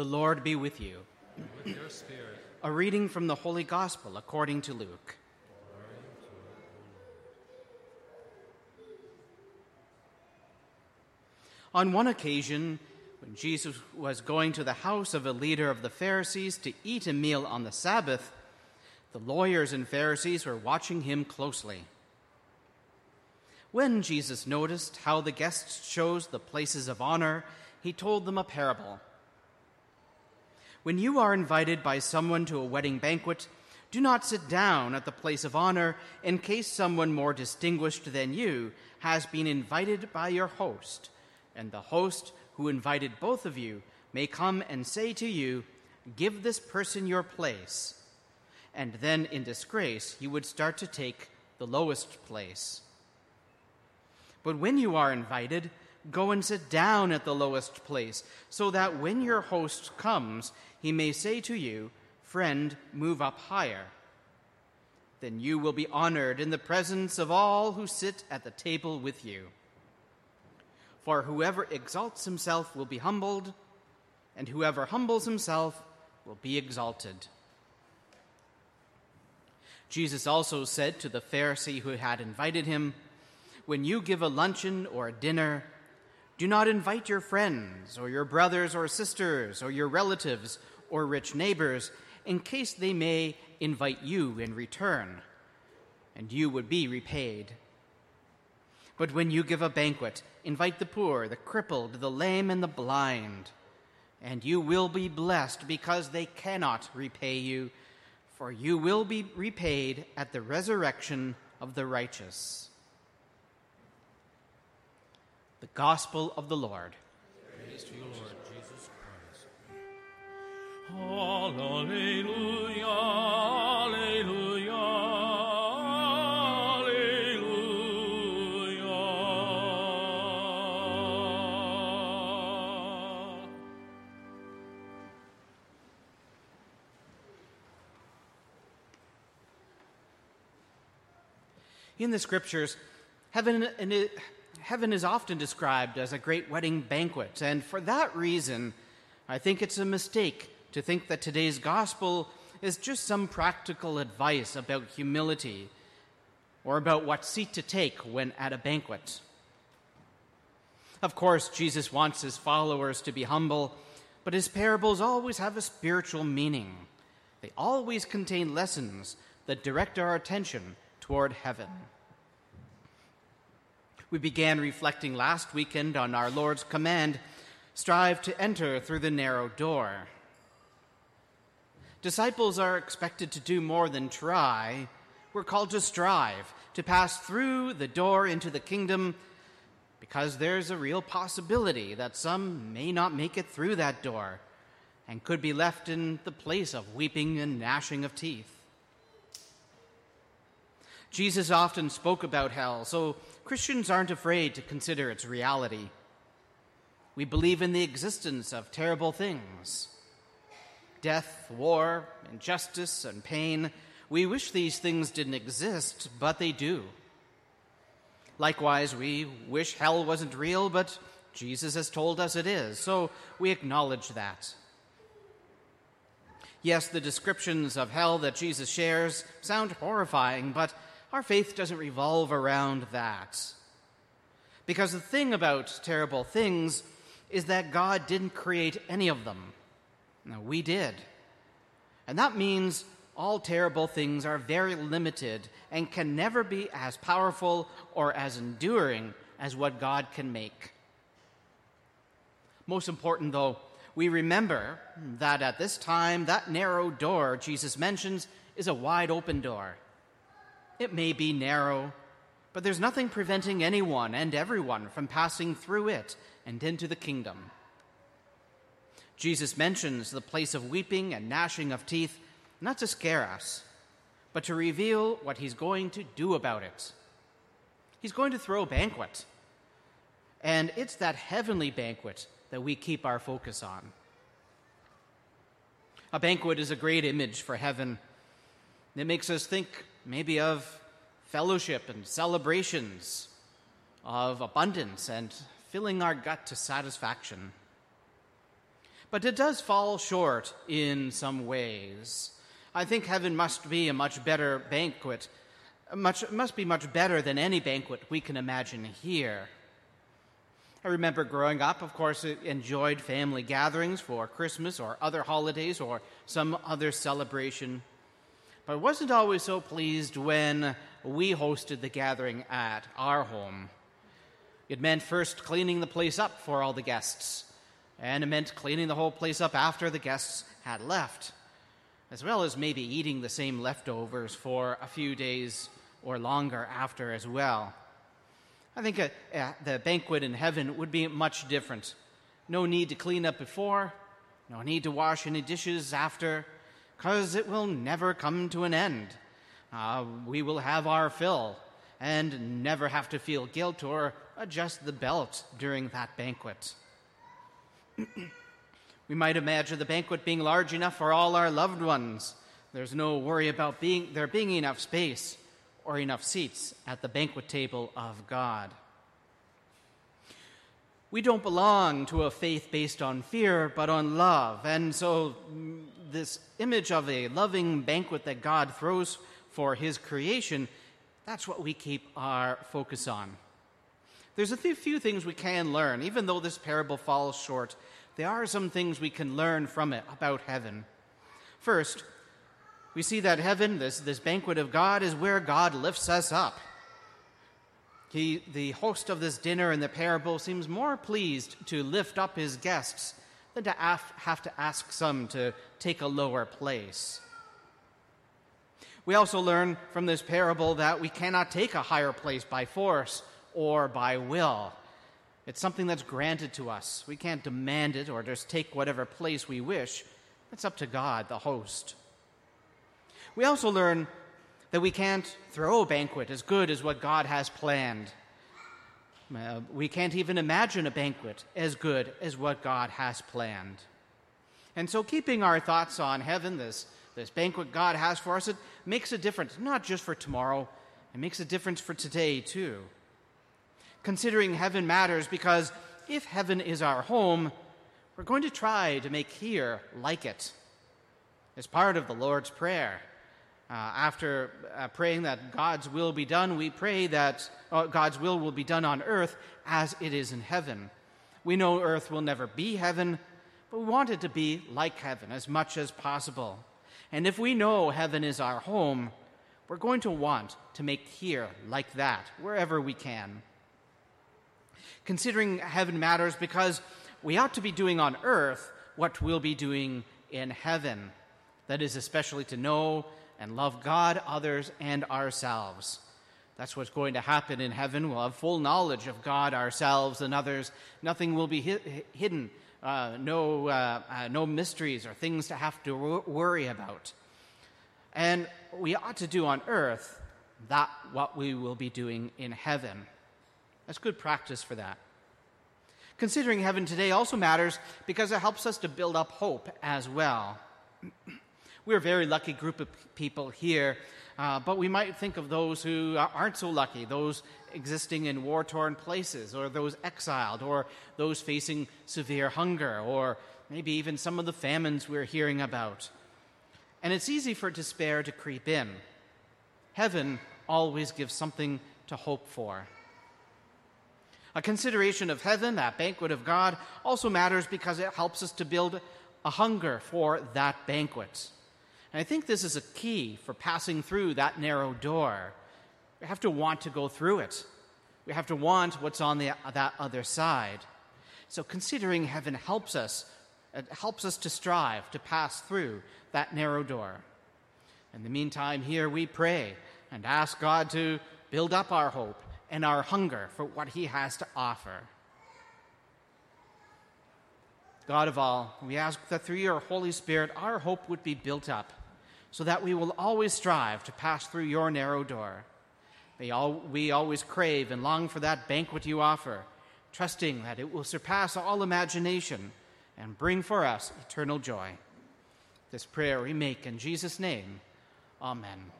The Lord be with you. with your spirit. A reading from the Holy Gospel according to Luke. On one occasion, when Jesus was going to the house of a leader of the Pharisees to eat a meal on the Sabbath, the lawyers and Pharisees were watching him closely. When Jesus noticed how the guests chose the places of honor, he told them a parable. When you are invited by someone to a wedding banquet, do not sit down at the place of honor in case someone more distinguished than you has been invited by your host, and the host who invited both of you may come and say to you, Give this person your place. And then, in disgrace, you would start to take the lowest place. But when you are invited, go and sit down at the lowest place, so that when your host comes, he may say to you, Friend, move up higher. Then you will be honored in the presence of all who sit at the table with you. For whoever exalts himself will be humbled, and whoever humbles himself will be exalted. Jesus also said to the Pharisee who had invited him, When you give a luncheon or a dinner, do not invite your friends, or your brothers or sisters, or your relatives, or rich neighbors, in case they may invite you in return, and you would be repaid. But when you give a banquet, invite the poor, the crippled, the lame, and the blind, and you will be blessed because they cannot repay you, for you will be repaid at the resurrection of the righteous. The Gospel of the Lord. Praise to you, Lord Jesus Christ. Alleluia, alleluia, alleluia. In the scriptures, heaven, and it- heaven is often described as a great wedding banquet, and for that reason, I think it's a mistake to think that today's gospel is just some practical advice about humility or about what seat to take when at a banquet. Of course, Jesus wants his followers to be humble, but his parables always have a spiritual meaning. They always contain lessons that direct our attention toward heaven. We began reflecting last weekend on our Lord's command strive to enter through the narrow door. Disciples are expected to do more than try. We're called to strive, to pass through the door into the kingdom, because there's a real possibility that some may not make it through that door and could be left in the place of weeping and gnashing of teeth. Jesus often spoke about hell, so Christians aren't afraid to consider its reality. We believe in the existence of terrible things death, war, injustice, and pain. We wish these things didn't exist, but they do. Likewise, we wish hell wasn't real, but Jesus has told us it is, so we acknowledge that. Yes, the descriptions of hell that Jesus shares sound horrifying, but our faith doesn't revolve around that. Because the thing about terrible things is that God didn't create any of them. No, we did. And that means all terrible things are very limited and can never be as powerful or as enduring as what God can make. Most important, though, we remember that at this time, that narrow door Jesus mentions is a wide open door. It may be narrow, but there's nothing preventing anyone and everyone from passing through it and into the kingdom. Jesus mentions the place of weeping and gnashing of teeth not to scare us, but to reveal what he's going to do about it. He's going to throw a banquet, and it's that heavenly banquet that we keep our focus on. A banquet is a great image for heaven. It makes us think maybe of fellowship and celebrations, of abundance and filling our gut to satisfaction. But it does fall short in some ways. I think heaven must be a much better banquet, much, must be much better than any banquet we can imagine here. I remember growing up, of course, enjoyed family gatherings for Christmas or other holidays or some other celebration, but wasn't always so pleased when we hosted the gathering at our home. It meant first cleaning the place up for all the guests, and it meant cleaning the whole place up after the guests had left, as well as maybe eating the same leftovers for a few days or longer after as well. I think a, a, the banquet in heaven would be much different. No need to clean up before, no need to wash any dishes after, because it will never come to an end. Uh, we will have our fill and never have to feel guilt or adjust the belt during that banquet. we might imagine the banquet being large enough for all our loved ones. There's no worry about being, there being enough space or enough seats at the banquet table of God. We don't belong to a faith based on fear, but on love. And so, this image of a loving banquet that God throws for his creation, that's what we keep our focus on. There's a few things we can learn. Even though this parable falls short, there are some things we can learn from it about heaven. First, we see that heaven, this, this banquet of God, is where God lifts us up. He, the host of this dinner in the parable seems more pleased to lift up his guests than to have to ask some to take a lower place. We also learn from this parable that we cannot take a higher place by force or by will. It's something that's granted to us. We can't demand it or just take whatever place we wish. It's up to God, the host. We also learn that we can't throw a banquet as good as what God has planned. Uh, we can't even imagine a banquet as good as what God has planned. And so, keeping our thoughts on heaven, this, this banquet God has for us, it makes a difference, not just for tomorrow, it makes a difference for today, too. Considering heaven matters because if heaven is our home, we're going to try to make here like it. As part of the Lord's Prayer, uh, after uh, praying that God's will be done, we pray that uh, God's will will be done on earth as it is in heaven. We know earth will never be heaven, but we want it to be like heaven as much as possible. And if we know heaven is our home, we're going to want to make here like that, wherever we can. Considering heaven matters because we ought to be doing on earth what we'll be doing in heaven. That is, especially to know and love God, others, and ourselves. That's what's going to happen in heaven. We'll have full knowledge of God, ourselves, and others. Nothing will be hi- hidden, uh, no, uh, uh, no mysteries or things to have to wor- worry about. And we ought to do on earth that what we will be doing in heaven. That's good practice for that. Considering heaven today also matters because it helps us to build up hope as well. We're a very lucky group of people here, uh, but we might think of those who aren't so lucky, those existing in war torn places, or those exiled, or those facing severe hunger, or maybe even some of the famines we're hearing about. And it's easy for despair to creep in. Heaven always gives something to hope for. A consideration of heaven, that banquet of God, also matters because it helps us to build a hunger for that banquet. And I think this is a key for passing through that narrow door. We have to want to go through it. We have to want what's on the, that other side. So considering heaven helps us, it helps us to strive to pass through that narrow door. In the meantime, here we pray and ask God to build up our hope and our hunger for what He has to offer. God of all, we ask that through your Holy Spirit, our hope would be built up so that we will always strive to pass through your narrow door. May all, we always crave and long for that banquet you offer, trusting that it will surpass all imagination and bring for us eternal joy. This prayer we make in Jesus' name. Amen.